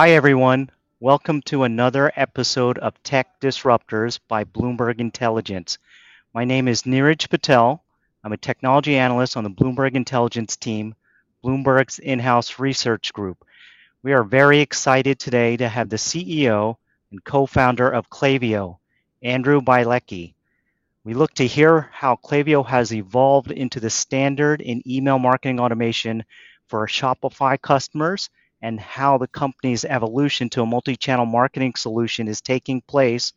Hi, everyone. Welcome to another episode of Tech Disruptors by Bloomberg Intelligence. My name is Niraj Patel. I'm a technology analyst on the Bloomberg Intelligence team, Bloomberg's in house research group. We are very excited today to have the CEO and co founder of Klaviyo, Andrew Bialecki. We look to hear how Klaviyo has evolved into the standard in email marketing automation for Shopify customers and how the company's evolution to a multi-channel marketing solution is taking place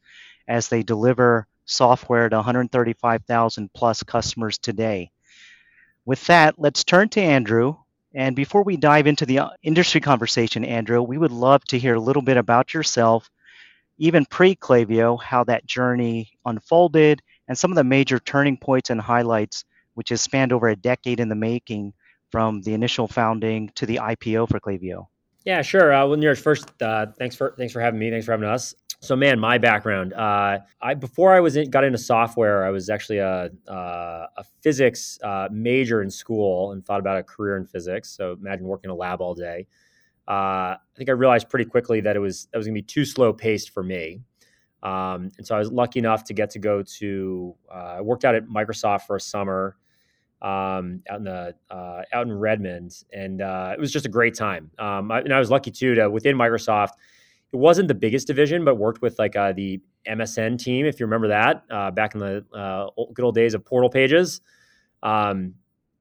as they deliver software to 135,000 plus customers today. With that, let's turn to Andrew. And before we dive into the uh, industry conversation, Andrew, we would love to hear a little bit about yourself, even pre Klaviyo, how that journey unfolded, and some of the major turning points and highlights, which has spanned over a decade in the making from the initial founding to the IPO for Klaviyo. Yeah, sure. Uh, well, Niraj, first, uh, thanks for thanks for having me. Thanks for having us. So, man, my background. Uh, I before I was in, got into software, I was actually a uh, a physics uh, major in school and thought about a career in physics. So, imagine working in a lab all day. Uh, I think I realized pretty quickly that it was that was going to be too slow paced for me. Um, and so I was lucky enough to get to go to. I worked out at Microsoft for a summer um, out in the uh, out in Redmond, and uh, it was just a great time. Um, I, and I was lucky too to within Microsoft. It wasn't the biggest division, but worked with like uh, the MSN team, if you remember that, uh, back in the uh, good old days of portal pages. Um,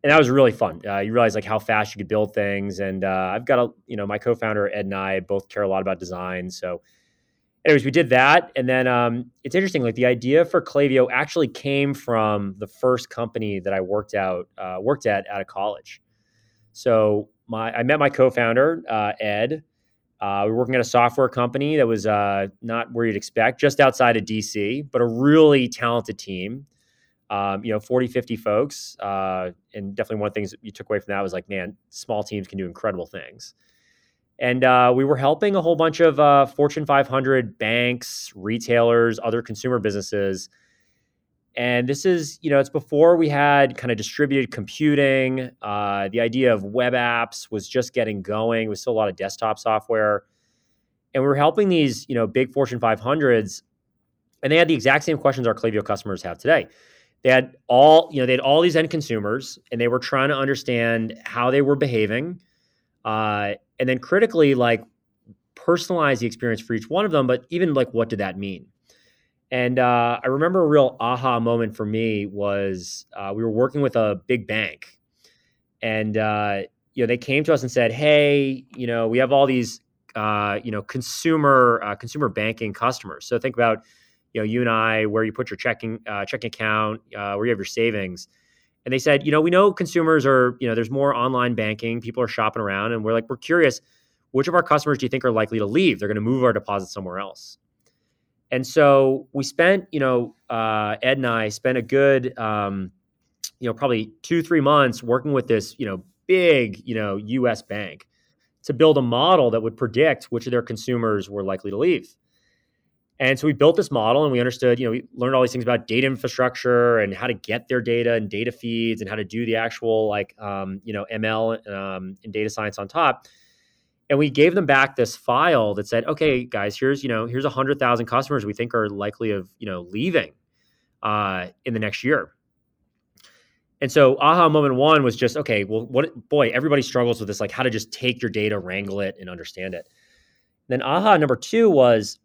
and that was really fun. Uh, you realize like how fast you could build things, and I've got a you know my co-founder Ed and I both care a lot about design, so anyways, we did that, and then um, it's interesting. Like the idea for Klaviyo actually came from the first company that I worked out uh, worked at out of college. So my I met my co-founder uh, Ed. Uh, we were working at a software company that was uh, not where you'd expect, just outside of DC, but a really talented team. Um, you know, 40, 50 folks. Uh, and definitely one of the things that you took away from that was like, man, small teams can do incredible things. And uh, we were helping a whole bunch of uh, Fortune 500 banks, retailers, other consumer businesses. And this is, you know, it's before we had kind of distributed computing. Uh, the idea of web apps was just getting going. It was still a lot of desktop software. And we were helping these, you know, big Fortune 500s. And they had the exact same questions our Klaviyo customers have today. They had all, you know, they had all these end consumers and they were trying to understand how they were behaving uh, and then critically like personalize the experience for each one of them but even like what did that mean? And uh, i remember a real aha moment for me was uh, we were working with a big bank. And uh, you know they came to us and said hey you know we have all these uh, you know consumer uh, consumer banking customers. So think about you know you and i where you put your checking uh, checking account where you have your savings and they said, you know, we know consumers are, you know, there's more online banking, people are shopping around, and we're like, we're curious, which of our customers do you think are likely to leave? They're going to move our deposit somewhere else. And so we spent, you know, uh, Ed and I spent a good, um, you know, probably two, three months working with this, you know, big, you know, US bank to build a model that would predict which of their consumers were likely to leave. And so we built this model and we understood, you know, we learned all these things about data infrastructure and how to get their data and data feeds and how to do the actual like, um, you know, ML um, and data science on top. And we gave them back this file that said, okay, guys, here's, you know, here's hundred thousand customers we think are likely of, you know, leaving uh, in the next year. And so aha moment one was just, okay, well, what, boy, everybody struggles with this, like how to just take your data, wrangle it and understand it. Then aha number two was,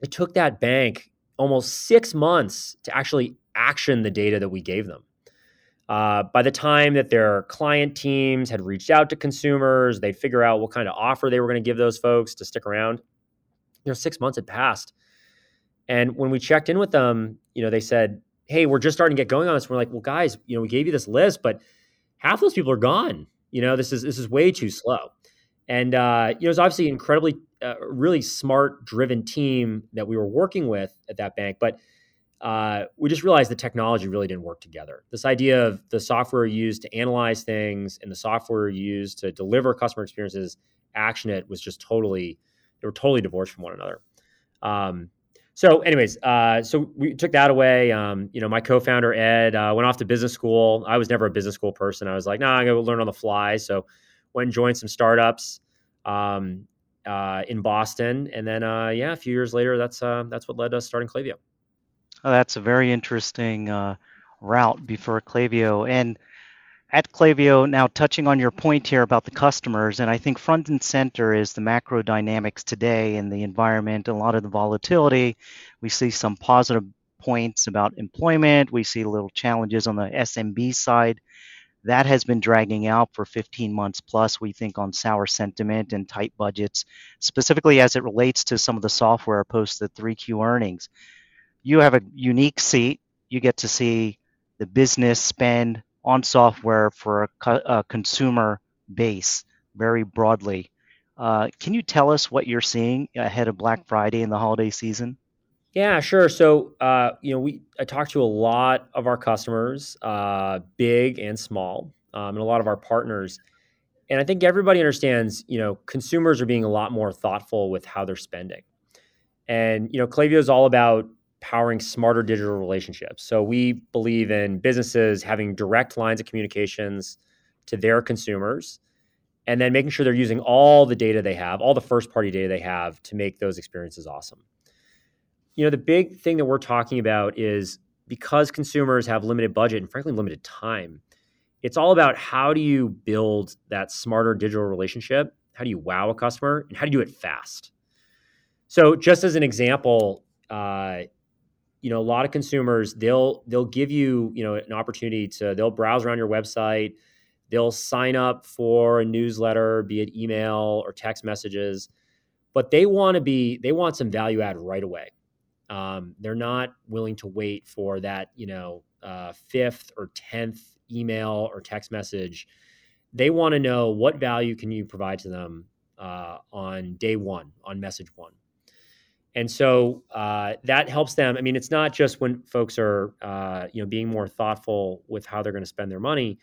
it took that bank almost six months to actually action the data that we gave them. Uh, by the time that their client teams had reached out to consumers, they'd figure out what kind of offer they were going to give those folks to stick around. You know, six months had passed. And when we checked in with them, you know, they said, Hey, we're just starting to get going on this. We're like, well, guys, you know, we gave you this list, but half those people are gone. You know, this is this is way too slow. And uh, you know, it's obviously incredibly a really smart, driven team that we were working with at that bank, but uh, we just realized the technology really didn't work together. This idea of the software used to analyze things and the software used to deliver customer experiences, action it was just totally, they were totally divorced from one another. Um, so, anyways, uh, so we took that away. Um, you know, my co-founder Ed uh, went off to business school. I was never a business school person. I was like, nah, I'm gonna learn on the fly. So, went and joined some startups. Um, uh, in Boston, and then uh, yeah, a few years later, that's uh, that's what led us starting Klaviyo. Oh, that's a very interesting uh, route before Klaviyo. And at Klaviyo, now touching on your point here about the customers, and I think front and center is the macro dynamics today in the environment, a lot of the volatility. We see some positive points about employment. We see little challenges on the SMB side. That has been dragging out for 15 months plus, we think, on sour sentiment and tight budgets, specifically as it relates to some of the software post the 3Q earnings. You have a unique seat. You get to see the business spend on software for a, co- a consumer base very broadly. Uh, can you tell us what you're seeing ahead of Black Friday and the holiday season? Yeah, sure. So, uh, you know, we I talk to a lot of our customers, uh, big and small, um, and a lot of our partners, and I think everybody understands. You know, consumers are being a lot more thoughtful with how they're spending, and you know, Klaviyo is all about powering smarter digital relationships. So we believe in businesses having direct lines of communications to their consumers and then making sure they're using all the data they have, all the first party data they have to make those experiences awesome. You know, the big thing that we're talking about is because consumers have limited budget and frankly limited time, it's all about how do you build that smarter digital relationship? How do you wow a customer and how do you do it fast? So, just as an example, uh, you know a lot of consumers they'll they'll give you you know an opportunity to they'll browse around your website they'll sign up for a newsletter be it email or text messages but they want to be they want some value add right away um, they're not willing to wait for that you know uh, fifth or tenth email or text message. They want to know what value can you provide to them uh, on day one on message one. And so uh, that helps them. I mean, it's not just when folks are, uh, you know, being more thoughtful with how they're going to spend their money,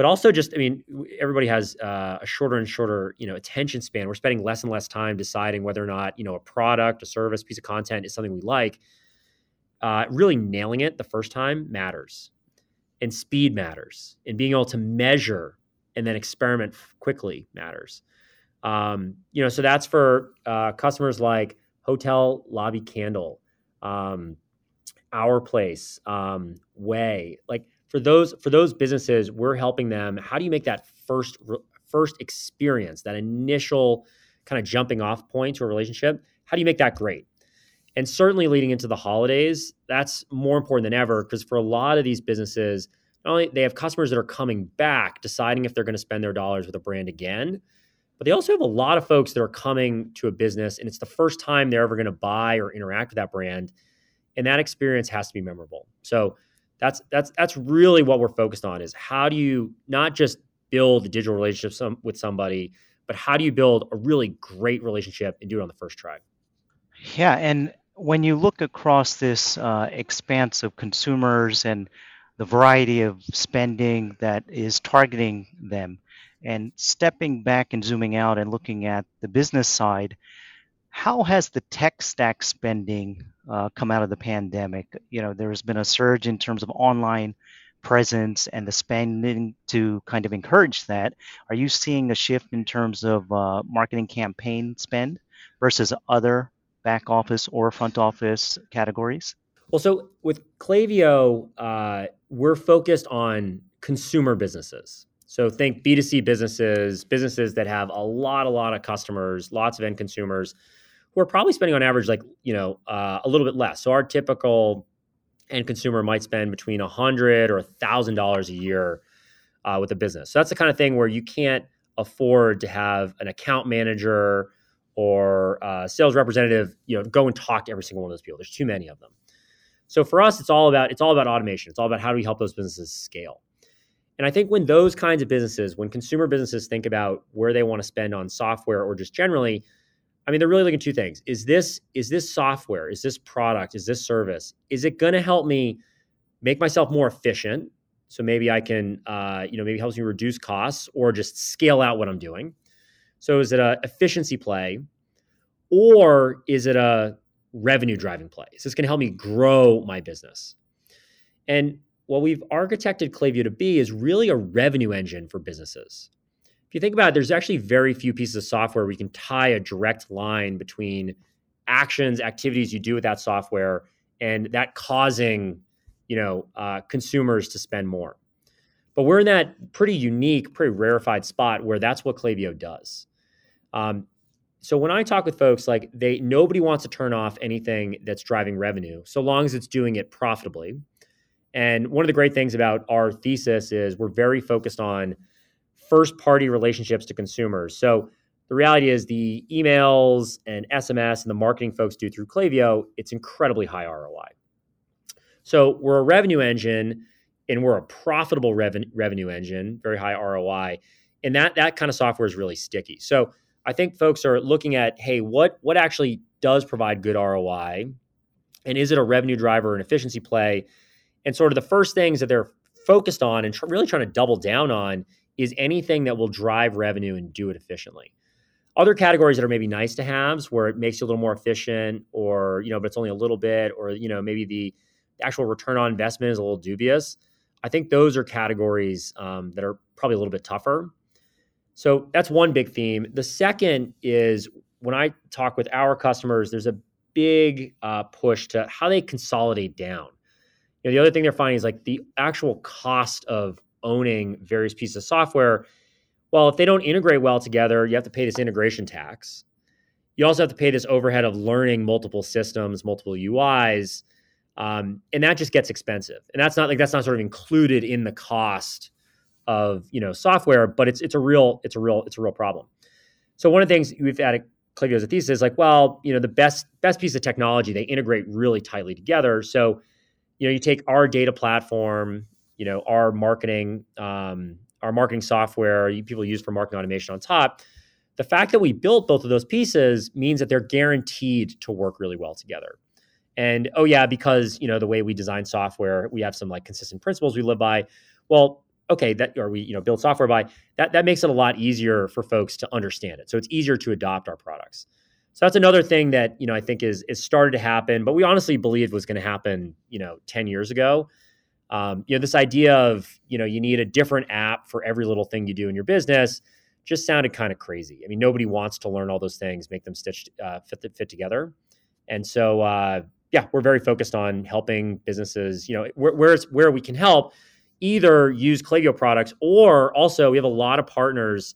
but also just, I mean, everybody has uh, a shorter and shorter, you know, attention span. We're spending less and less time deciding whether or not, you know, a product, a service, piece of content is something we like. Uh, really nailing it the first time matters, and speed matters, and being able to measure and then experiment quickly matters. Um, you know, so that's for uh, customers like hotel lobby candle, um, our place, um, way. Like for those for those businesses, we're helping them. How do you make that first first experience, that initial kind of jumping off point to a relationship? How do you make that great? And certainly leading into the holidays, that's more important than ever because for a lot of these businesses, not only they have customers that are coming back, deciding if they're going to spend their dollars with a brand again, but they also have a lot of folks that are coming to a business and it's the first time they're ever going to buy or interact with that brand. And that experience has to be memorable. So that's that's that's really what we're focused on is how do you not just build a digital relationship with somebody, but how do you build a really great relationship and do it on the first try? Yeah, and when you look across this uh, expanse of consumers and the variety of spending that is targeting them, and stepping back and zooming out and looking at the business side, how has the tech stack spending uh, come out of the pandemic? You know, there's been a surge in terms of online presence and the spending to kind of encourage that. Are you seeing a shift in terms of uh, marketing campaign spend versus other back office or front office categories? Well, so with Klaviyo, uh, we're focused on consumer businesses. So think B2C businesses, businesses that have a lot, a lot of customers, lots of end consumers who are probably spending on average like, you know, uh, a little bit less. So our typical end consumer might spend between a hundred or a thousand dollars a year uh, with a business. So that's the kind of thing where you can't afford to have an account manager or a sales representative, you know, go and talk to every single one of those people. There's too many of them. So for us, it's all about it's all about automation. It's all about how do we help those businesses scale. And I think when those kinds of businesses, when consumer businesses think about where they want to spend on software or just generally, I mean, they're really looking at two things. Is this is this software, is this product, is this service, is it going to help me make myself more efficient? So maybe I can, uh, you know, maybe helps me reduce costs or just scale out what I'm doing. So is it a efficiency play, or is it a revenue driving play? Is this going to help me grow my business? And what we've architected Klaviyo to be is really a revenue engine for businesses. If you think about it, there's actually very few pieces of software we can tie a direct line between actions, activities you do with that software, and that causing, you know, uh, consumers to spend more. But we're in that pretty unique, pretty rarefied spot where that's what Klaviyo does. Um, so when I talk with folks, like they nobody wants to turn off anything that's driving revenue, so long as it's doing it profitably. And one of the great things about our thesis is we're very focused on first party relationships to consumers. So the reality is the emails and SMS and the marketing folks do through Klaviyo, it's incredibly high ROI. So we're a revenue engine and we're a profitable reven- revenue engine, very high ROI. And that that kind of software is really sticky. So I think folks are looking at, hey, what what actually does provide good ROI? And is it a revenue driver or an efficiency play? And sort of the first things that they're focused on and tr- really trying to double down on is anything that will drive revenue and do it efficiently. Other categories that are maybe nice to haves where it makes you a little more efficient or, you know, but it's only a little bit, or, you know, maybe the actual return on investment is a little dubious. I think those are categories um, that are probably a little bit tougher. So that's one big theme. The second is when I talk with our customers, there's a big uh, push to how they consolidate down. You know, the other thing they're finding is like the actual cost of owning various pieces of software. Well, if they don't integrate well together, you have to pay this integration tax. You also have to pay this overhead of learning multiple systems, multiple UIs, um, and that just gets expensive. And that's not like that's not sort of included in the cost of you know software, but it's it's a real it's a real it's a real problem. So one of the things we've had at Klaviyo as a thesis is like, well, you know, the best best piece of technology they integrate really tightly together. So you know, you take our data platform, you know, our marketing um, our marketing software people use for marketing automation on top. The fact that we built both of those pieces means that they're guaranteed to work really well together. And oh yeah, because you know the way we design software, we have some like consistent principles we live by. Well, okay, that or we you know build software by that that makes it a lot easier for folks to understand it. So it's easier to adopt our products. So that's another thing that you know I think is is started to happen, but we honestly believed was going to happen you know ten years ago. Um, you know this idea of you know you need a different app for every little thing you do in your business just sounded kind of crazy. I mean nobody wants to learn all those things, make them stitched uh, fit fit together, and so uh, yeah, we're very focused on helping businesses. You know where where, where we can help either use Klaviyo products or also we have a lot of partners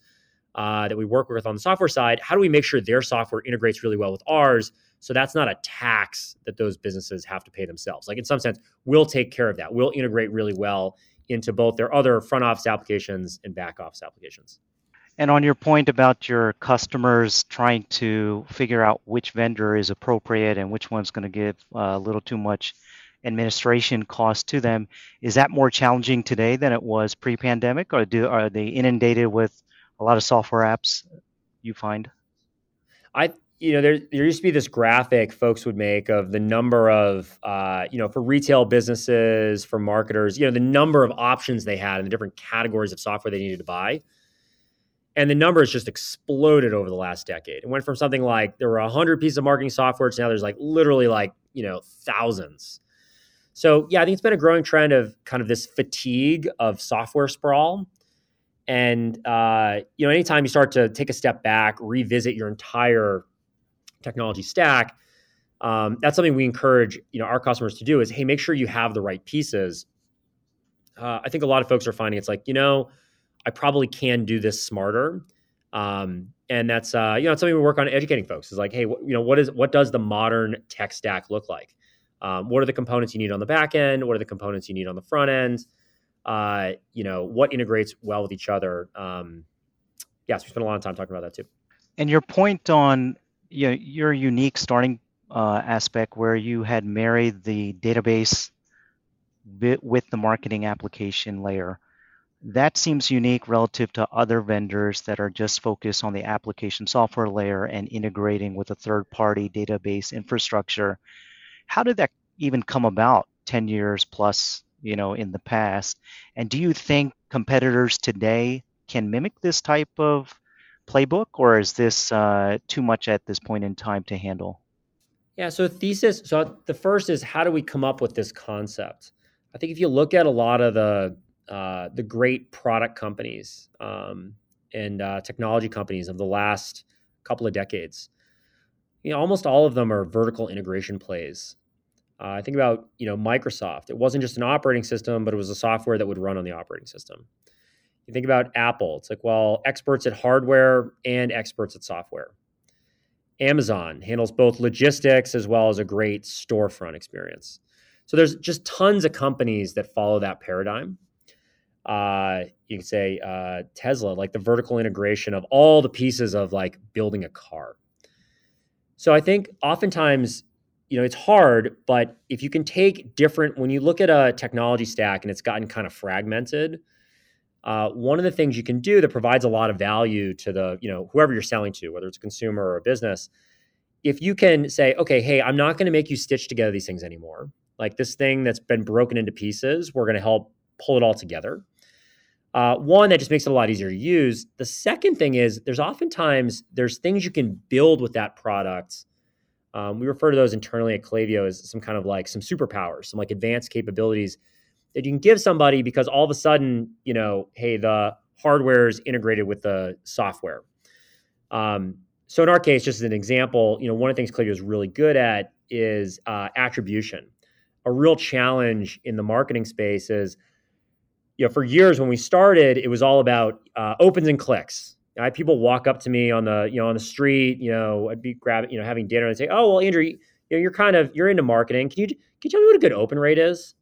uh, that we work with on the software side. How do we make sure their software integrates really well with ours? So that's not a tax that those businesses have to pay themselves. Like in some sense, we'll take care of that. We'll integrate really well into both their other front office applications and back office applications. And on your point about your customers trying to figure out which vendor is appropriate and which one's going to give uh, a little too much administration cost to them. Is that more challenging today than it was pre-pandemic, or do are they inundated with a lot of software apps? You find? I you know there there used to be this graphic folks would make of the number of uh, you know for retail businesses for marketers you know the number of options they had and the different categories of software they needed to buy. And the numbers just exploded over the last decade. It went from something like there were 100 pieces of marketing software to now there's like literally like you know thousands. So yeah, I think it's been a growing trend of kind of this fatigue of software sprawl. And uh, you know, anytime you start to take a step back, revisit your entire technology stack, um, that's something we encourage you know our customers to do. Is hey, make sure you have the right pieces. Uh, I think a lot of folks are finding it's like you know, I probably can do this smarter. Um, and that's uh, you know, it's something we work on educating folks. Is like, hey, you know, what is what does the modern tech stack look like? Um, what are the components you need on the back end? What are the components you need on the front end? Uh, you know, what integrates well with each other? Um, yes, we spent a lot of time talking about that too. And your point on you know, your unique starting uh, aspect where you had married the database with the marketing application layer, that seems unique relative to other vendors that are just focused on the application software layer and integrating with a third party database infrastructure how did that even come about 10 years plus, you know, in the past? And do you think competitors today can mimic this type of playbook, or is this uh, too much at this point in time to handle? Yeah. So thesis. So the first is how do we come up with this concept? I think if you look at a lot of the uh, the great product companies, um, and uh, technology companies of the last couple of decades, you know, almost all of them are vertical integration plays. Uh, I think about you know Microsoft. It wasn't just an operating system, but it was a software that would run on the operating system. You think about Apple. It's like well, experts at hardware and experts at software. Amazon handles both logistics as well as a great storefront experience. So there's just tons of companies that follow that paradigm. Uh, you can say uh, Tesla, like the vertical integration of all the pieces of like building a car. So I think oftentimes, you know, it's hard, but if you can take different, when you look at a technology stack and it's gotten kind of fragmented, uh, one of the things you can do that provides a lot of value to the, you know, whoever you're selling to, whether it's a consumer or a business, if you can say, okay, hey, I'm not going to make you stitch together these things anymore. Like this thing that's been broken into pieces, we're going to help pull it all together. Uh, one that just makes it a lot easier to use. The second thing is there's oftentimes there's things you can build with that product. Um, we refer to those internally at Klaviyo as some kind of like some superpowers, some like advanced capabilities that you can give somebody because all of a sudden, you know, hey, the hardware is integrated with the software. Um, so in our case, just as an example, you know, one of the things Klaviyo is really good at is uh, attribution. A real challenge in the marketing space is you know, for years when we started, it was all about uh, opens and clicks. I had people walk up to me on the, you know, on the street, you know, I'd be grabbing, you know, having dinner and say, "Oh, well, Andrew, you, know, you're kind of you're into marketing. Can you can you tell me what a good open rate is?"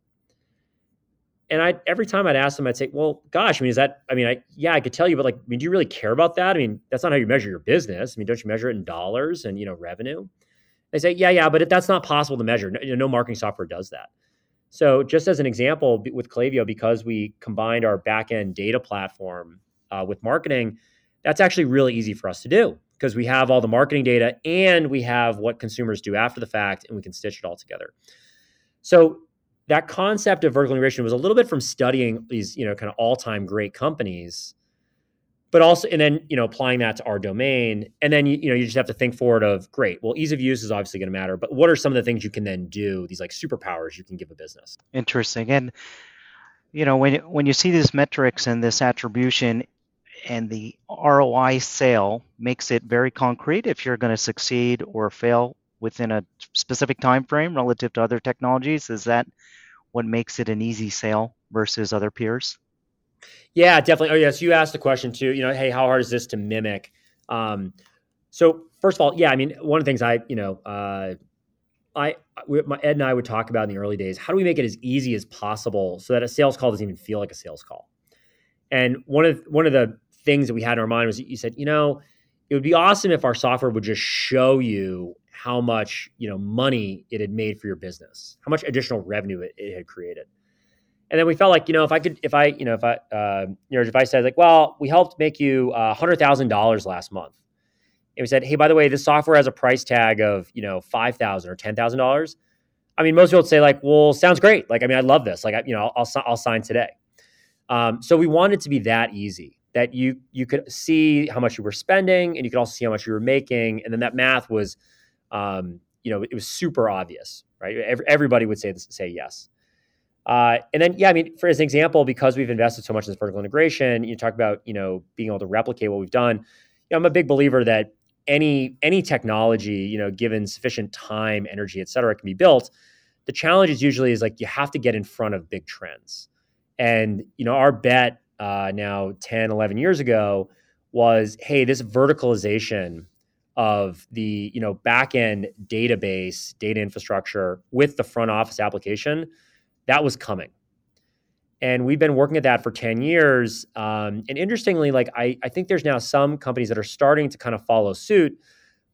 And I every time I'd ask them, I'd say, "Well, gosh, I mean, is that? I mean, I yeah, I could tell you, but like, I mean, do you really care about that? I mean, that's not how you measure your business. I mean, don't you measure it in dollars and you know revenue?" They say, "Yeah, yeah, but that's not possible to measure. No, you know, no marketing software does that." So, just as an example, with Klaviyo, because we combined our backend data platform uh, with marketing, that's actually really easy for us to do because we have all the marketing data and we have what consumers do after the fact, and we can stitch it all together. So, that concept of vertical integration was a little bit from studying these, you know, kind of all-time great companies but also and then you know applying that to our domain. And then you, you know you just have to think forward of great well ease of use is obviously going to matter but what are some of the things you can then do these like superpowers you can give a business? Interesting. And you know when when you see these metrics and this attribution and the ROI sale makes it very concrete if you're going to succeed or fail within a specific time frame relative to other technologies is that what makes it an easy sale versus other peers yeah, definitely. Oh, yes. You asked the question too. You know, hey, how hard is this to mimic? Um, so first of all, yeah, I mean, one of the things I, you know, uh, I, my, Ed and I would talk about in the early days. How do we make it as easy as possible so that a sales call doesn't even feel like a sales call? And one of one of the things that we had in our mind was you said, you know, it would be awesome if our software would just show you how much you know money it had made for your business, how much additional revenue it, it had created. And then we felt like, you know, if I could, if I, you know, if I, uh, you know, if I said like, well, we helped make you uh, hundred thousand dollars last month, and we said, hey, by the way, this software has a price tag of, you know, five thousand or ten thousand dollars. I mean, most people would say like, well, sounds great. Like, I mean, I love this. Like, I, you know, I'll, I'll, I'll sign today. Um, so we wanted to be that easy that you you could see how much you were spending and you could also see how much you were making, and then that math was, um, you know, it was super obvious, right? Every, everybody would say this, say yes. Uh, and then, yeah, I mean, for as an example, because we've invested so much in this vertical integration, you talk about you know being able to replicate what we've done. You know, I'm a big believer that any any technology, you know, given sufficient time, energy, et cetera, can be built. The challenge is usually is like you have to get in front of big trends. And you know, our bet uh, now 10, 11 years ago was, hey, this verticalization of the you know back end database, data infrastructure with the front office application that was coming. And we've been working at that for 10 years. Um, and interestingly, like I, I think there's now some companies that are starting to kind of follow suit.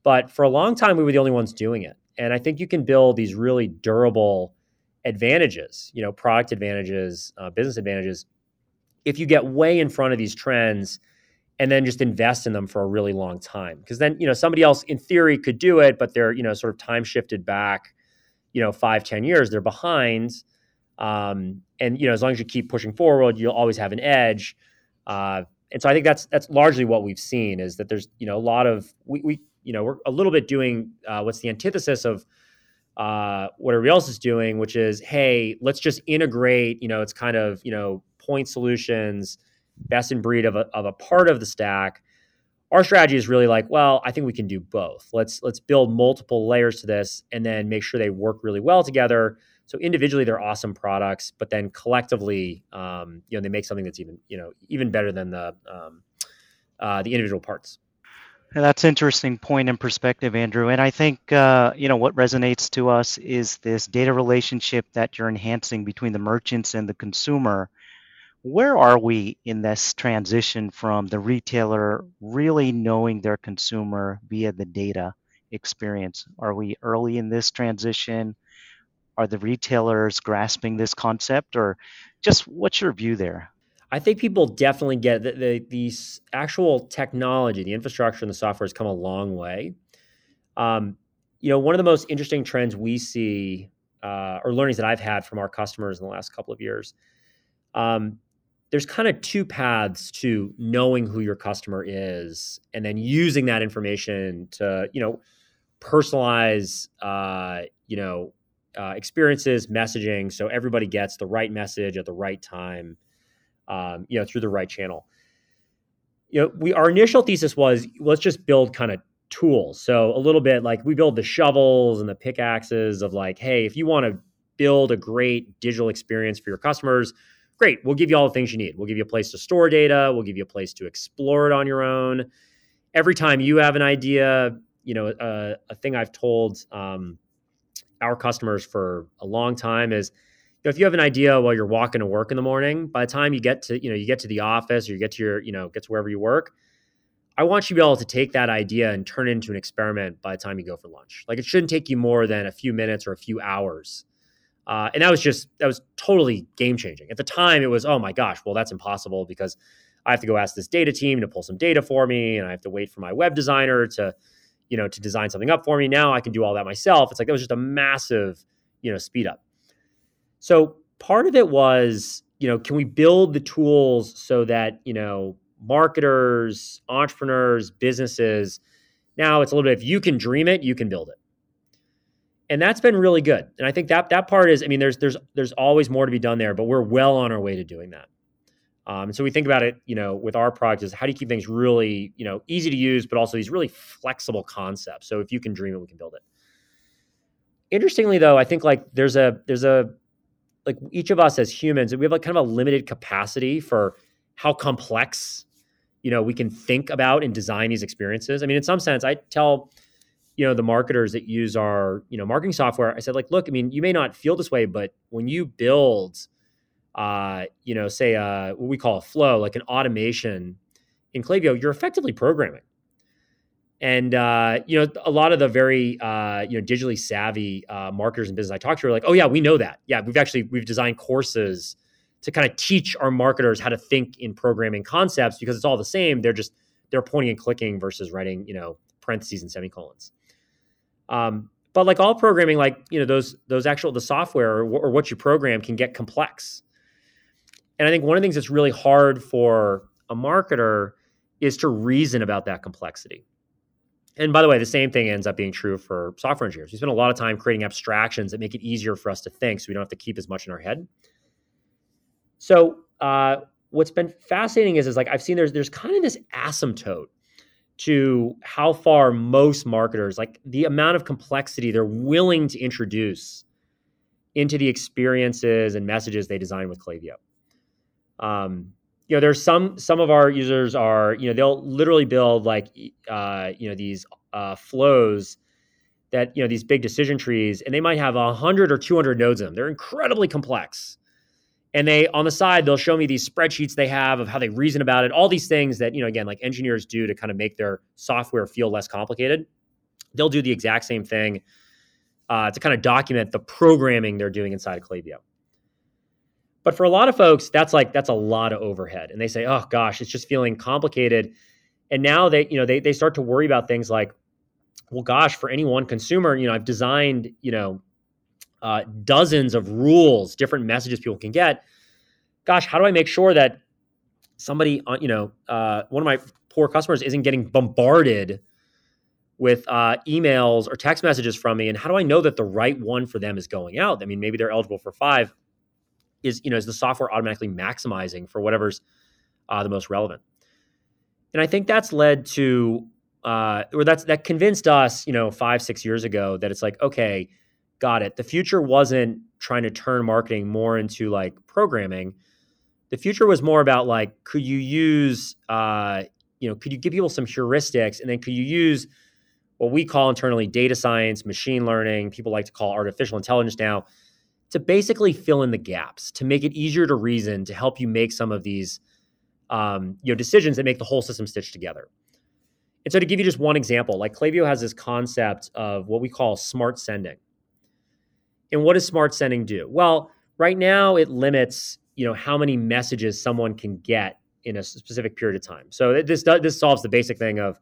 But for a long time, we were the only ones doing it. And I think you can build these really durable advantages, you know, product advantages, uh, business advantages, if you get way in front of these trends and then just invest in them for a really long time. Because then, you know, somebody else in theory could do it, but they're, you know, sort of time shifted back, you know, five, ten years, they're behind. Um, and you know, as long as you keep pushing forward, you'll always have an edge. Uh, and so I think that's that's largely what we've seen is that there's you know a lot of we, we you know we're a little bit doing uh, what's the antithesis of uh, what everybody else is doing, which is hey, let's just integrate. You know, it's kind of you know point solutions, best in breed of a, of a part of the stack. Our strategy is really like, well, I think we can do both. Let's let's build multiple layers to this and then make sure they work really well together. So individually, they're awesome products, but then collectively, um, you know, they make something that's even you know even better than the um, uh, the individual parts. That's interesting point and perspective, Andrew. And I think uh, you know what resonates to us is this data relationship that you're enhancing between the merchants and the consumer. Where are we in this transition from the retailer really knowing their consumer via the data experience? Are we early in this transition? Are the retailers grasping this concept, or just what's your view there? I think people definitely get that the, the actual technology, the infrastructure, and the software has come a long way. Um, you know, one of the most interesting trends we see uh, or learnings that I've had from our customers in the last couple of years, um, there's kind of two paths to knowing who your customer is and then using that information to, you know, personalize, uh, you know, uh, experiences, messaging, so everybody gets the right message at the right time um, you know, through the right channel. You know, we our initial thesis was let's just build kind of tools. So a little bit like we build the shovels and the pickaxes of like, hey, if you want to build a great digital experience for your customers, great. We'll give you all the things you need. We'll give you a place to store data. We'll give you a place to explore it on your own. Every time you have an idea, you know, a, a thing I've told um, our customers for a long time is know, if you have an idea while you're walking to work in the morning, by the time you get to, you know, you get to the office or you get to your, you know, get to wherever you work, I want you to be able to take that idea and turn it into an experiment by the time you go for lunch. Like it shouldn't take you more than a few minutes or a few hours. Uh, and that was just that was totally game changing. At the time, it was oh my gosh, well that's impossible because I have to go ask this data team to pull some data for me, and I have to wait for my web designer to, you know, to design something up for me. Now I can do all that myself. It's like that was just a massive, you know, speed up. So part of it was, you know, can we build the tools so that, you know, marketers, entrepreneurs, businesses, now it's a little bit if you can dream it, you can build it. And that's been really good. And I think that that part is, I mean, there's there's there's always more to be done there, but we're well on our way to doing that. Um, and so we think about it, you know, with our product is how do you keep things really, you know, easy to use, but also these really flexible concepts. So if you can dream it, we can build it. Interestingly, though, I think like there's a there's a like each of us as humans, we have like kind of a limited capacity for how complex, you know, we can think about and design these experiences. I mean, in some sense, I tell, you know, the marketers that use our, you know, marketing software, I said, like, look, I mean, you may not feel this way, but when you build, uh, you know, say uh, what we call a flow, like an automation in Klaviyo, you're effectively programming. And uh, you know, a lot of the very uh, you know digitally savvy uh, marketers and business I talk to are like, "Oh yeah, we know that. Yeah, we've actually we've designed courses to kind of teach our marketers how to think in programming concepts because it's all the same. They're just they're pointing and clicking versus writing you know parentheses and semicolons." Um, but like all programming, like you know those those actual the software or, or what you program can get complex. And I think one of the things that's really hard for a marketer is to reason about that complexity and by the way, the same thing ends up being true for software engineers. We spend a lot of time creating abstractions that make it easier for us to think so we don't have to keep as much in our head. So uh, what's been fascinating is, is like I've seen there's there's kind of this asymptote to how far most marketers, like the amount of complexity they're willing to introduce into the experiences and messages they design with Klaviyo. Um, you know there's some some of our users are you know they'll literally build like uh, you know these uh, flows that you know these big decision trees and they might have a 100 or 200 nodes in them they're incredibly complex and they on the side they'll show me these spreadsheets they have of how they reason about it all these things that you know again like engineers do to kind of make their software feel less complicated they'll do the exact same thing uh, to kind of document the programming they're doing inside of Klaviyo. But for a lot of folks, that's like that's a lot of overhead. And they say, oh gosh, it's just feeling complicated. And now they, you know, they they start to worry about things like, well, gosh, for any one consumer, you know, I've designed, you know, uh, dozens of rules, different messages people can get. Gosh, how do I make sure that somebody, on, you know, uh, one of my poor customers isn't getting bombarded with uh, emails or text messages from me? And how do I know that the right one for them is going out? I mean, maybe they're eligible for five is you know is the software automatically maximizing for whatever's uh, the most relevant. And I think that's led to, uh, or that's that convinced us, you know, five six years ago that it's like, okay, got it. The future wasn't trying to turn marketing more into like programming. The future was more about like, could you use, uh, you know, could you give people some heuristics, and then could you use what we call internally data science, machine learning, people like to call artificial intelligence now, to basically fill in the gaps, to make it easier to reason, to help you make some of these um, you know decisions that make the whole system stitch together. And so to give you just one example, like Klaviyo has this concept of what we call smart sending. And what does smart sending do? Well, right now it limits, you know, how many messages someone can get in a specific period of time. So this does, this solves the basic thing of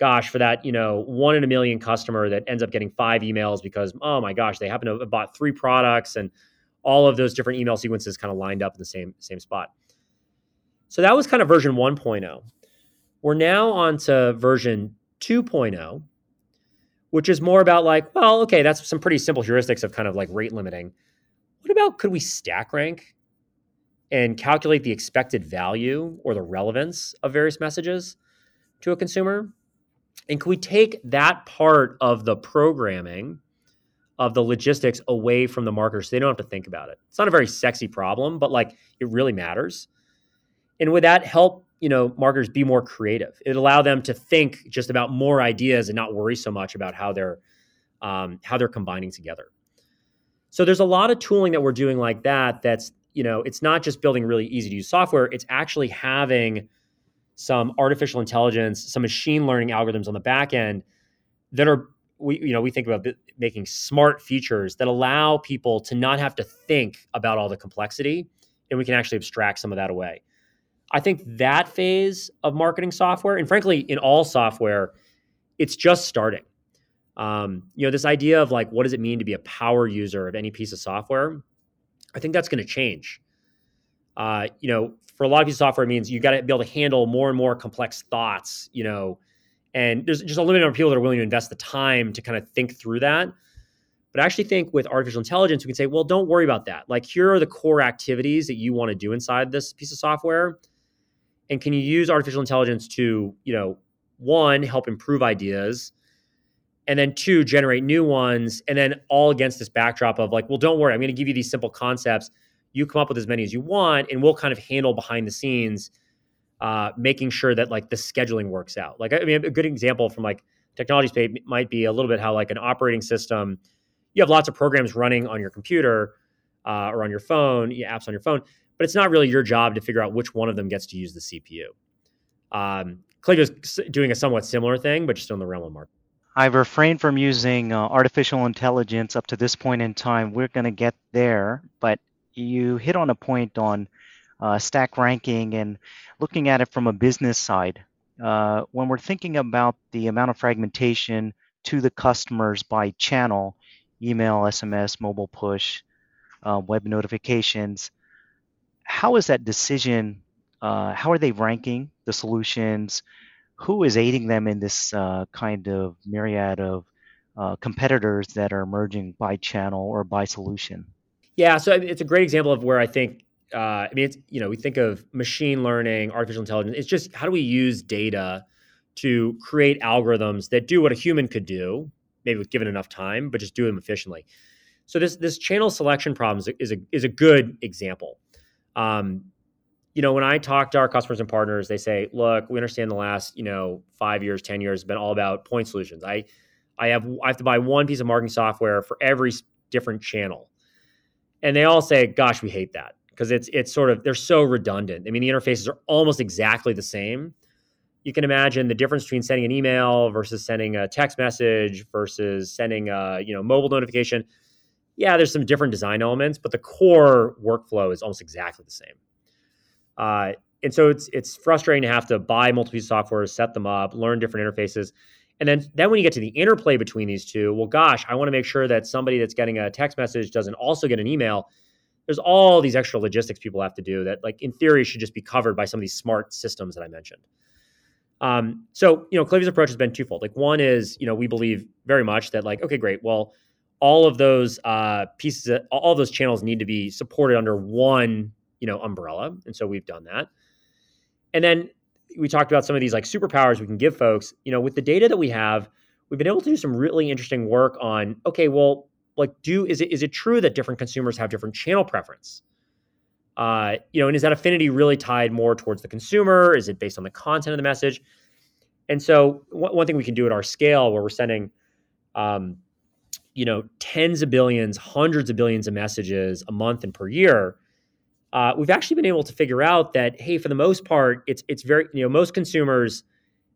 gosh, for that, you know, one in a million customer that ends up getting five emails because, oh my gosh, they happen to have bought three products and all of those different email sequences kind of lined up in the same same spot. So that was kind of version 1.0. We're now on to version 2.0, which is more about like, well, okay, that's some pretty simple heuristics of kind of like rate limiting. What about could we stack rank and calculate the expected value or the relevance of various messages to a consumer? And can we take that part of the programming, of the logistics away from the marketers so they don't have to think about it? It's not a very sexy problem, but like it really matters. And would that help, you know, marketers be more creative? It allow them to think just about more ideas and not worry so much about how they're um, how they're combining together. So there's a lot of tooling that we're doing like that. That's you know, it's not just building really easy to use software. It's actually having some artificial intelligence, some machine learning algorithms on the back end that are we you know we think about making smart features that allow people to not have to think about all the complexity and we can actually abstract some of that away. I think that phase of marketing software and frankly in all software it's just starting. Um, you know this idea of like what does it mean to be a power user of any piece of software? I think that's going to change. Uh, you know, for a lot of pieces of software, it means you got to be able to handle more and more complex thoughts, you know, and there's just a limited number of people that are willing to invest the time to kind of think through that. But I actually think with artificial intelligence, we can say, well, don't worry about that. Like, here are the core activities that you want to do inside this piece of software. And can you use artificial intelligence to, you know, one, help improve ideas, and then two, generate new ones, and then all against this backdrop of like, well, don't worry, I'm going to give you these simple concepts. You come up with as many as you want and we'll kind of handle behind the scenes uh, making sure that like the scheduling works out. Like i mean a good example from like technology space might be a little bit how like an operating system you have lots of programs running on your computer uh, or on your phone apps on your phone but it's not really your job to figure out which one of them gets to use the cpu um, is doing a somewhat similar thing but just in the realm of market I've refrained from using uh, artificial intelligence up to this point in time. We're going to get there, but you hit on a point on uh, stack ranking and looking at it from a business side. Uh, when we're thinking about the amount of fragmentation to the customers by channel, email, SMS, mobile push, uh, web notifications, how is that decision? Uh, how are they ranking the solutions? Who is aiding them in this uh, kind of myriad of uh, competitors that are emerging by channel or by solution? Yeah, so it's a great example of where I think uh, I mean, it's you know, we think of machine learning, artificial intelligence. It's just how do we use data to create algorithms that do what a human could do, maybe with given enough time, but just do them efficiently. So this this channel selection problem is a is a, is a good example. Um, you know, when I talk to our customers and partners, they say, "Look, we understand the last you know five years, ten years has been all about point solutions. I I have I have to buy one piece of marketing software for every different channel." and they all say, "Gosh, we hate that." Because it's it's sort of they're so redundant. I mean, the interfaces are almost exactly the same. You can imagine the difference between sending an email versus sending a text message versus sending a you know mobile notification. Yeah, there's some different design elements, but the core workflow is almost exactly the same. Uh, and so it's it's frustrating to have to buy multiple pieces of software, set them up, learn different interfaces. And then, then when you get to the interplay between these two, well, gosh, I want to make sure that somebody that's getting a text message doesn't also get an email. There's all these extra logistics people have to do that, like in theory, should just be covered by some of these smart systems that I mentioned. Um, so, you know, Klaviyo's approach has been twofold. Like, one is, you know, we believe very much that, like, okay, great. Well, all of those uh, pieces, all those channels need to be supported under one, you know, umbrella, and so we've done that. and then we talked about some of these like superpowers we can give folks. You know, with the data that we have, we've been able to do some really interesting work on. Okay, well, like, do is it is it true that different consumers have different channel preference? Uh, you know, and is that affinity really tied more towards the consumer? Is it based on the content of the message? And so, one, one thing we can do at our scale, where we're sending, um, you know, tens of billions, hundreds of billions of messages a month and per year, uh, we've actually been able to figure out that hey, for the most part, it's it's very you know most consumers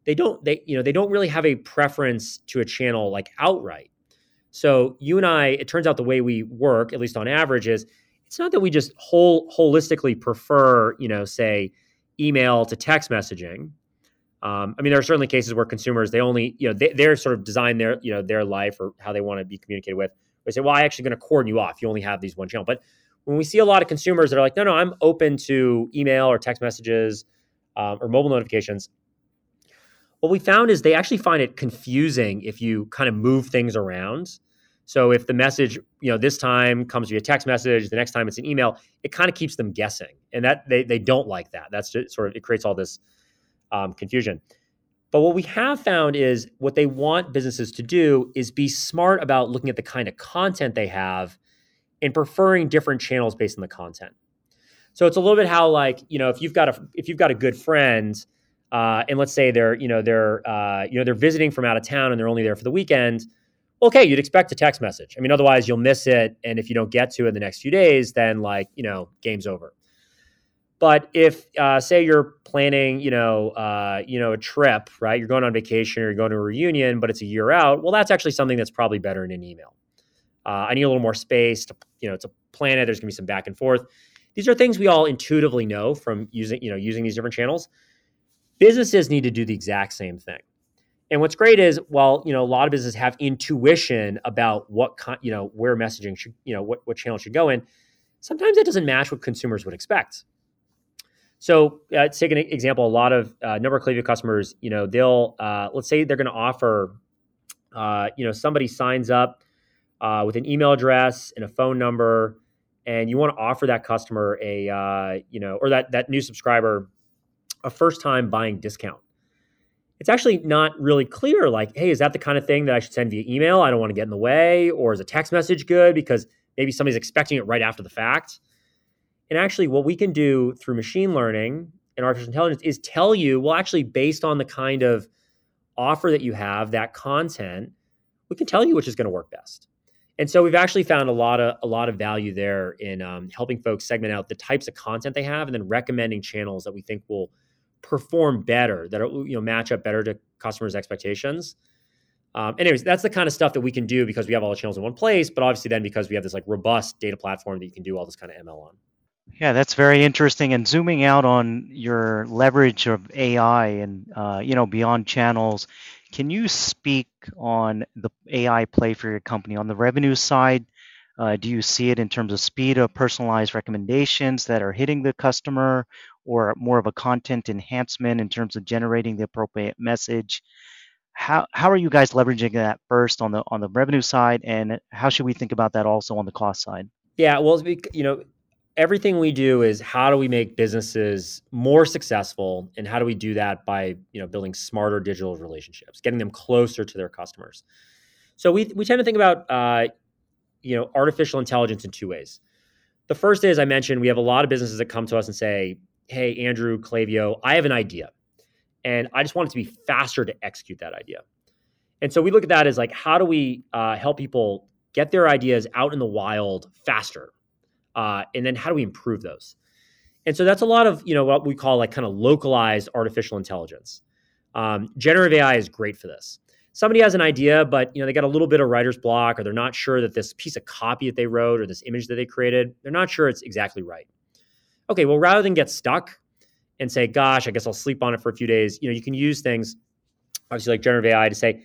they don't they you know they don't really have a preference to a channel like outright. So you and I, it turns out the way we work, at least on average, is it's not that we just whole holistically prefer you know say email to text messaging. Um, I mean, there are certainly cases where consumers they only you know they, they're sort of design their you know their life or how they want to be communicated with. They say, well, I'm actually going to cordon you off. You only have these one channel, but when we see a lot of consumers that are like, no, no, I'm open to email or text messages um, or mobile notifications, what we found is they actually find it confusing if you kind of move things around. So if the message, you know, this time comes via text message, the next time it's an email, it kind of keeps them guessing, and that they they don't like that. That's just sort of it creates all this um, confusion. But what we have found is what they want businesses to do is be smart about looking at the kind of content they have and preferring different channels based on the content. So it's a little bit how like you know if you've got a if you've got a good friend, uh, and let's say they're you know they're uh, you know they're visiting from out of town and they're only there for the weekend. Okay, you'd expect a text message. I mean, otherwise you'll miss it, and if you don't get to it in the next few days, then like you know game's over. But if uh, say you're planning, you know, uh, you know, a trip, right? You're going on vacation or you're going to a reunion, but it's a year out. Well, that's actually something that's probably better in an email. Uh, I need a little more space to, you know, it's a planet. There's going to be some back and forth. These are things we all intuitively know from using, you know, using these different channels. Businesses need to do the exact same thing. And what's great is, while you know, a lot of businesses have intuition about what, con- you know, where messaging should, you know, what what channel should go in. Sometimes it doesn't match what consumers would expect. So, uh, take an example. A lot of uh, number of Klaviyo customers, you know, they'll uh, let's say they're going to offer, uh, you know, somebody signs up uh, with an email address and a phone number, and you want to offer that customer a uh, you know or that that new subscriber a first time buying discount. It's actually not really clear. Like, hey, is that the kind of thing that I should send via email? I don't want to get in the way, or is a text message good because maybe somebody's expecting it right after the fact. And actually, what we can do through machine learning and artificial intelligence is tell you, well, actually, based on the kind of offer that you have, that content, we can tell you which is going to work best. And so we've actually found a lot of a lot of value there in um, helping folks segment out the types of content they have, and then recommending channels that we think will perform better, that you know match up better to customers' expectations. Um, anyways, that's the kind of stuff that we can do because we have all the channels in one place, but obviously then because we have this like robust data platform that you can do all this kind of ML on. Yeah, that's very interesting. And zooming out on your leverage of AI and uh, you know beyond channels, can you speak on the AI play for your company on the revenue side? Uh, do you see it in terms of speed of personalized recommendations that are hitting the customer, or more of a content enhancement in terms of generating the appropriate message? How how are you guys leveraging that first on the on the revenue side, and how should we think about that also on the cost side? Yeah, well, you know, everything we do is how do we make businesses more successful and how do we do that by you know building smarter digital relationships getting them closer to their customers? So we, we tend to think about uh, you know artificial intelligence in two ways. The first is i mentioned we have a lot of businesses that come to us and say hey andrew Klaviyo i have an idea and i just want it to be faster to execute that idea. And so we look at that as like how do we uh, help people get their ideas out in the wild faster uh, and then how do we improve those? And so that's a lot of you know what we call like kind of localized artificial intelligence. Um, generative AI is great for this. Somebody has an idea, but you know they got a little bit of writer's block, or they're not sure that this piece of copy that they wrote or this image that they created, they're not sure it's exactly right. Okay, well, rather than get stuck and say, "Gosh, I guess I'll sleep on it for a few days," you know, you can use things, obviously like generative AI, to say,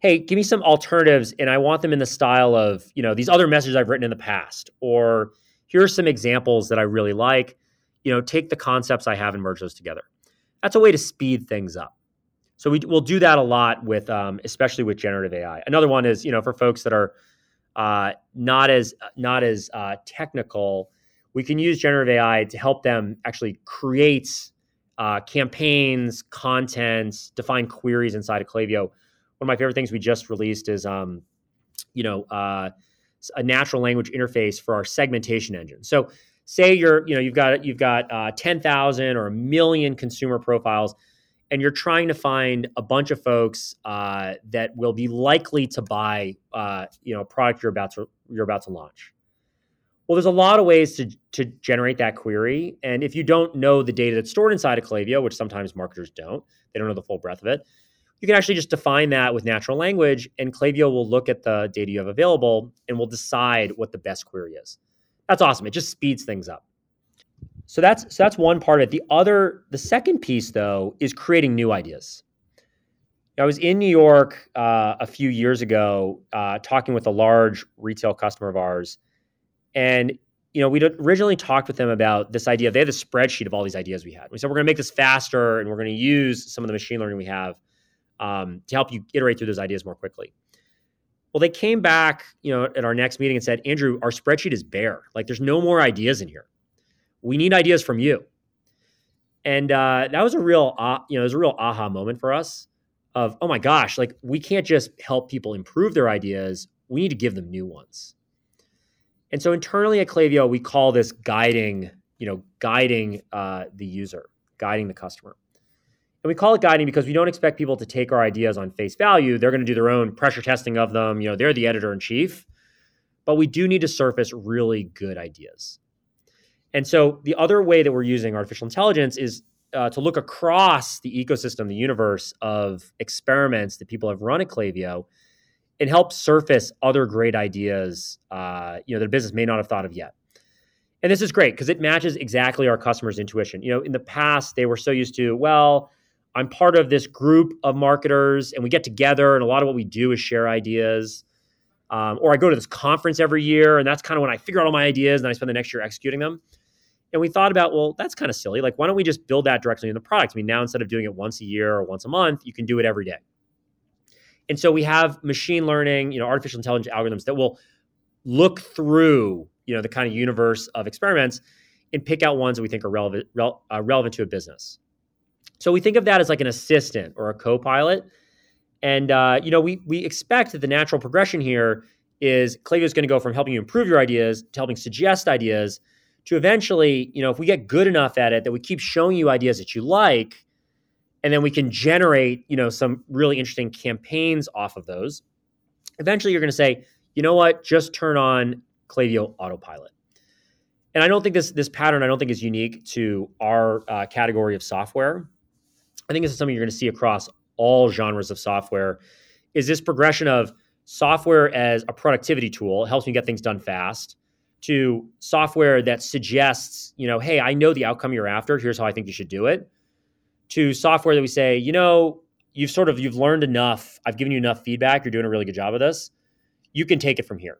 "Hey, give me some alternatives, and I want them in the style of you know these other messages I've written in the past," or here are some examples that I really like. You know, take the concepts I have and merge those together. That's a way to speed things up. So we, will do that a lot with, um, especially with generative AI. Another one is, you know, for folks that are uh, not as not as uh, technical, we can use generative AI to help them actually create uh, campaigns, content, define queries inside of Klaviyo. One of my favorite things we just released is, um, you know, uh, a natural language interface for our segmentation engine. So, say you're, you know, you've got you've got uh, ten thousand or a million consumer profiles, and you're trying to find a bunch of folks uh, that will be likely to buy, uh, you know, a product you're about to you're about to launch. Well, there's a lot of ways to, to generate that query. And if you don't know the data that's stored inside of Klaviyo, which sometimes marketers don't, they don't know the full breadth of it, you can actually just define that with natural language, and Klaviyo will look at the data you have available and will decide what the best query is. That's awesome. It just speeds things up. So that's so that's one part of it. The other, the second piece though, is creating new ideas. I was in New York uh, a few years ago, uh, talking with a large retail customer of ours, and you know, we'd originally talked with them about this idea. They had a spreadsheet of all these ideas we had. We said we're going to make this faster, and we're going to use some of the machine learning we have um, to help you iterate through those ideas more quickly. Well, they came back, you know, at our next meeting and said, Andrew, our spreadsheet is bare. Like, there's no more ideas in here. We need ideas from you. And uh, that was a real, uh, you know, it was a real aha moment for us. Of oh my gosh, like we can't just help people improve their ideas. We need to give them new ones. And so internally at Klaviyo, we call this guiding, you know, guiding uh, the user, guiding the customer. And we call it guiding because we don't expect people to take our ideas on face value. They're going to do their own pressure testing of them. You know, they're the editor in chief. But we do need to surface really good ideas. And so the other way that we're using artificial intelligence is uh, to look across the ecosystem, the universe of experiments that people have run at Klaviyo and help surface other great ideas, uh, you know, that a business may not have thought of yet. And this is great because it matches exactly our customers' intuition. You know, in the past, they were so used to, well, I'm part of this group of marketers and we get together, and a lot of what we do is share ideas. Um, or I go to this conference every year, and that's kind of when I figure out all my ideas and I spend the next year executing them. And we thought about, well, that's kind of silly. Like, why don't we just build that directly in the product? I mean, now instead of doing it once a year or once a month, you can do it every day. And so we have machine learning, you know, artificial intelligence algorithms that will look through, you know, the kind of universe of experiments and pick out ones that we think are relevant rel- uh, relevant to a business. So we think of that as like an assistant or a co-pilot. And uh, you know, we we expect that the natural progression here is Klaviyo is going to go from helping you improve your ideas to helping suggest ideas to eventually, you know, if we get good enough at it that we keep showing you ideas that you like, and then we can generate you know some really interesting campaigns off of those eventually you're going to say you know what? Just turn on Klaviyo autopilot. And i don't think this this pattern i don't think is unique to our uh, category of software i think this is something you're going to see across all genres of software is this progression of software as a productivity tool it helps me get things done fast to software that suggests you know hey i know the outcome you're after here's how i think you should do it to software that we say, you know, you've sort of you've learned enough. I've given you enough feedback. You're doing a really good job of this. You can take it from here.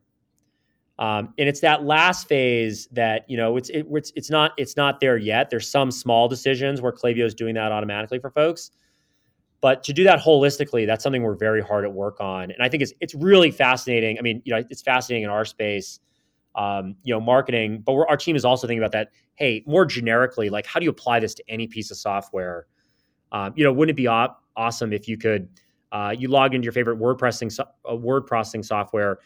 Um, and it's that last phase that you know it's it, it's it's not it's not there yet. There's some small decisions where Klaviyo is doing that automatically for folks, but to do that holistically, that's something we're very hard at work on. And I think it's it's really fascinating. I mean, you know, it's fascinating in our space, um, you know, marketing. But our team is also thinking about that. Hey, more generically, like how do you apply this to any piece of software? Um, you know, wouldn't it be op- awesome if you could uh, you log into your favorite word processing so- uh, word processing software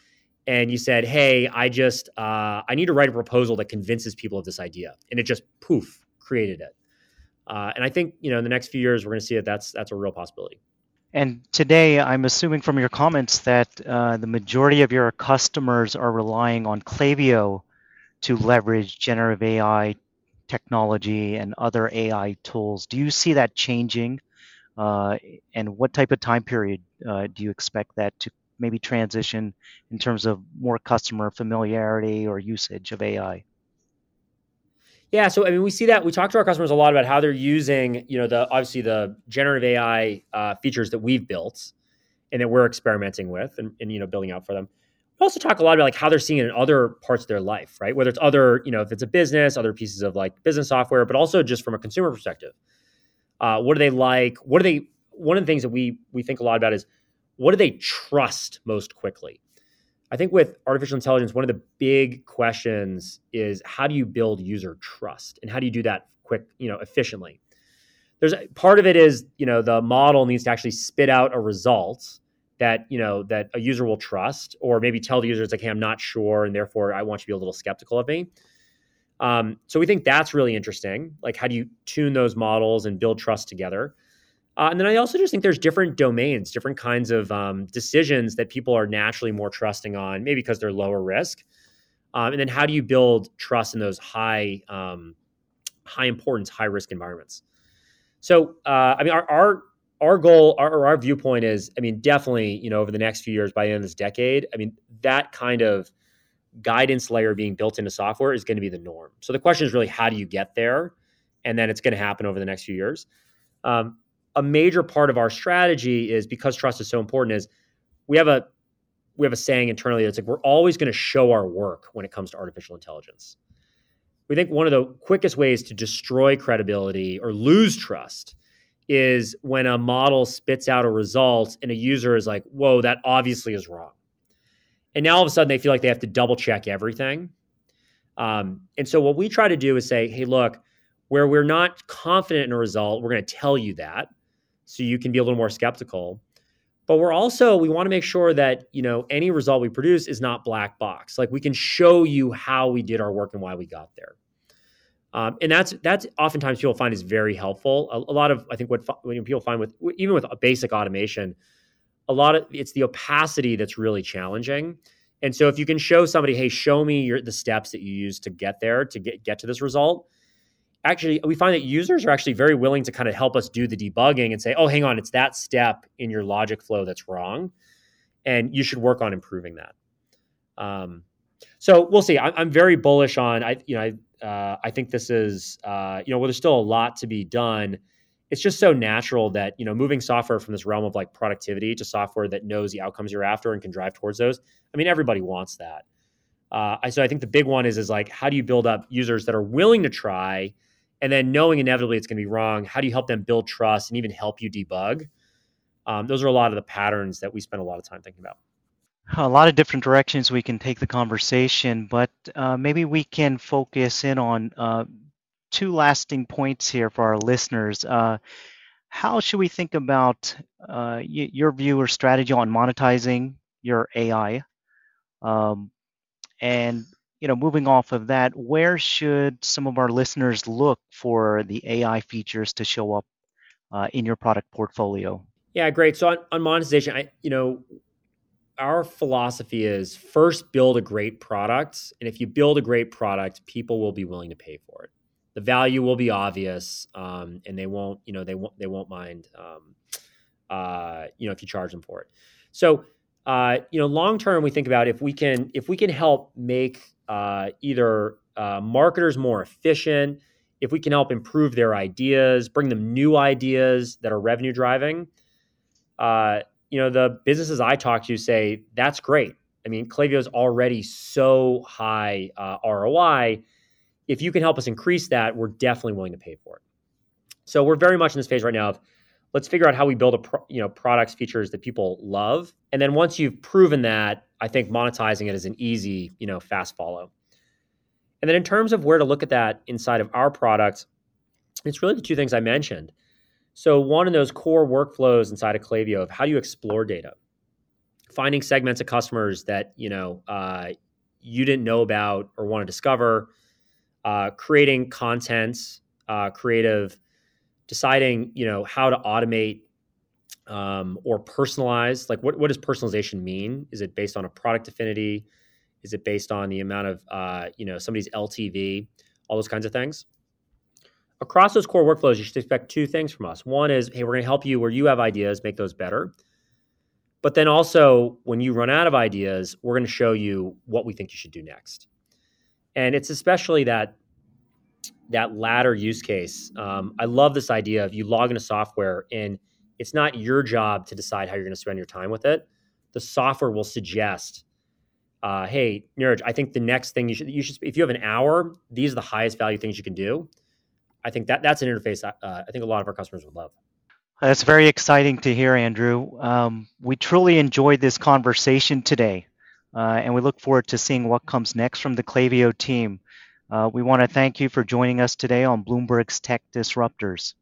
and you said, "Hey, I just uh, I need to write a proposal that convinces people of this idea," and it just poof created it. Uh, and I think you know in the next few years we're going to see that that's that's a real possibility. And today, I'm assuming from your comments that uh, the majority of your customers are relying on Klaviyo to leverage generative AI technology and other AI tools. Do you see that changing? Uh, and what type of time period uh, do you expect that to maybe transition in terms of more customer familiarity or usage of AI? Yeah, so I mean, we see that we talk to our customers a lot about how they're using, you know, the obviously the generative AI uh, features that we've built and that we're experimenting with and, and you know building out for them We also talk a lot about like how they're seeing it in other parts of their life, right? Whether it's other, you know, if it's a business, other pieces of like business software, but also just from a consumer perspective. Uh, what do they like? What do they? One of the things that we we think a lot about is what do they trust most quickly? I think with artificial intelligence, one of the big questions is how do you build user trust and how do you do that quick, you know, efficiently? there's part of it is you know the model needs to actually spit out a result that you know that a user will trust, or maybe tell the user it's like, hey, I'm not sure, and therefore I want you to be a little skeptical of me. Um, so we think that's really interesting. Like, how do you tune those models and build trust together? Uh, and then I also just think there's different domains, different kinds of um, decisions that people are naturally more trusting on, maybe because they're lower risk. Um, and then how do you build trust in those high, um, high importance, high risk environments? So, uh, I mean, our, our our goal, our, our viewpoint is, I mean, definitely, you know, over the next few years, by the end of this decade, I mean, that kind of guidance layer being built into software is going to be the norm. So the question is really, how do you get there? And then it's going to happen over the next few years. Um, a major part of our strategy is because trust is so important. Is we have a we have a saying internally that's like we're always going to show our work when it comes to artificial intelligence. We think one of the quickest ways to destroy credibility or lose trust is when a model spits out a result and a user is like, whoa, that obviously is wrong. And now all of a sudden they feel like they have to double check everything. Um, and so what we try to do is say, hey, look, where we're not confident in a result, we're going to tell you that so you can be a little more skeptical. But we're also, we want to make sure that, you know, any result we produce is not black box. Like we can show you how we did our work and why we got there. Um, and that's that's oftentimes people find is very helpful. A, a lot of I think what, people find with even with basic automation, a lot of it's the opacity that's really challenging. And so if you can show somebody, hey, show me your, the steps that you use to get there to get get to this result. Actually, we find that users are actually very willing to kind of help us do the debugging and say, oh, hang on, it's that step in your logic flow that's wrong, and you should work on improving that. Um, so we'll see. I, am very bullish on. I you know I uh, I think this is, uh, you know, well, there's still a lot to be done. It's just so natural that, you know, moving software from this realm of like productivity to software that knows the outcomes you're after and can drive towards those. I mean, everybody wants that. Uh, so I think the big one is, is like, how do you build up users that are willing to try and then knowing inevitably it's going to be wrong? How do you help them build trust and even help you debug? Um, those are a lot of the patterns that we spend a lot of time thinking about a lot of different directions we can take the conversation, but uh, maybe we can focus in on uh, two lasting points here for our listeners. Uh, how should we think about uh, y- your view or strategy on monetizing your AI? Um, and you know, moving off of that, where should some of our listeners look for the AI features to show up uh, in your product portfolio? Yeah, great. So on, on monetization, I you know our philosophy is first build a great product and if you build a great product people will be willing to pay for it the value will be obvious um, and they won't you know they won't they won't mind um, uh, you know if you charge them for it so uh, you know long term we think about if we can if we can help make uh, either uh, marketers more efficient if we can help improve their ideas bring them new ideas that are revenue driving uh, you know, the businesses I talk to say that's great. I mean, Klaviyo is already so high uh, ROI. If you can help us increase that, we're definitely willing to pay for it. So we're very much in this phase right now of let's figure out how we build a pro, you know products features that people love, and then once you've proven that, I think monetizing it is an easy you know fast follow. And then in terms of where to look at that inside of our product, it's really the two things I mentioned. So one of those core workflows inside of Klaviyo of how do you explore data, finding segments of customers that you know uh, you didn't know about or want to discover, uh, creating content, uh, creative, deciding you know how to automate um, or personalized? Like what what does personalization mean? Is it based on a product affinity? Is it based on the amount of uh, you know somebody's LTV? All those kinds of things across those core workflows, you should expect two things from us. One is, hey, we're going to help you where you have ideas, make those better. But then also, when you run out of ideas, we're going to show you what we think you should do next. And it's especially that that latter use case. Um, I love this idea of you log into software and it's not your job to decide how you're going to spend your time with it. The software will suggest, uh, "Hey, Niraj, I think the next thing you should you should if you have an hour, these are the highest value things you can do." I think that that's an interface uh, I think a lot of our customers would love. That's very exciting to hear, Andrew. Um, we truly enjoyed this conversation today, uh, and we look forward to seeing what comes next from the Klaviyo team. Uh, we want to thank you for joining us today on Bloomberg's Tech Disruptors.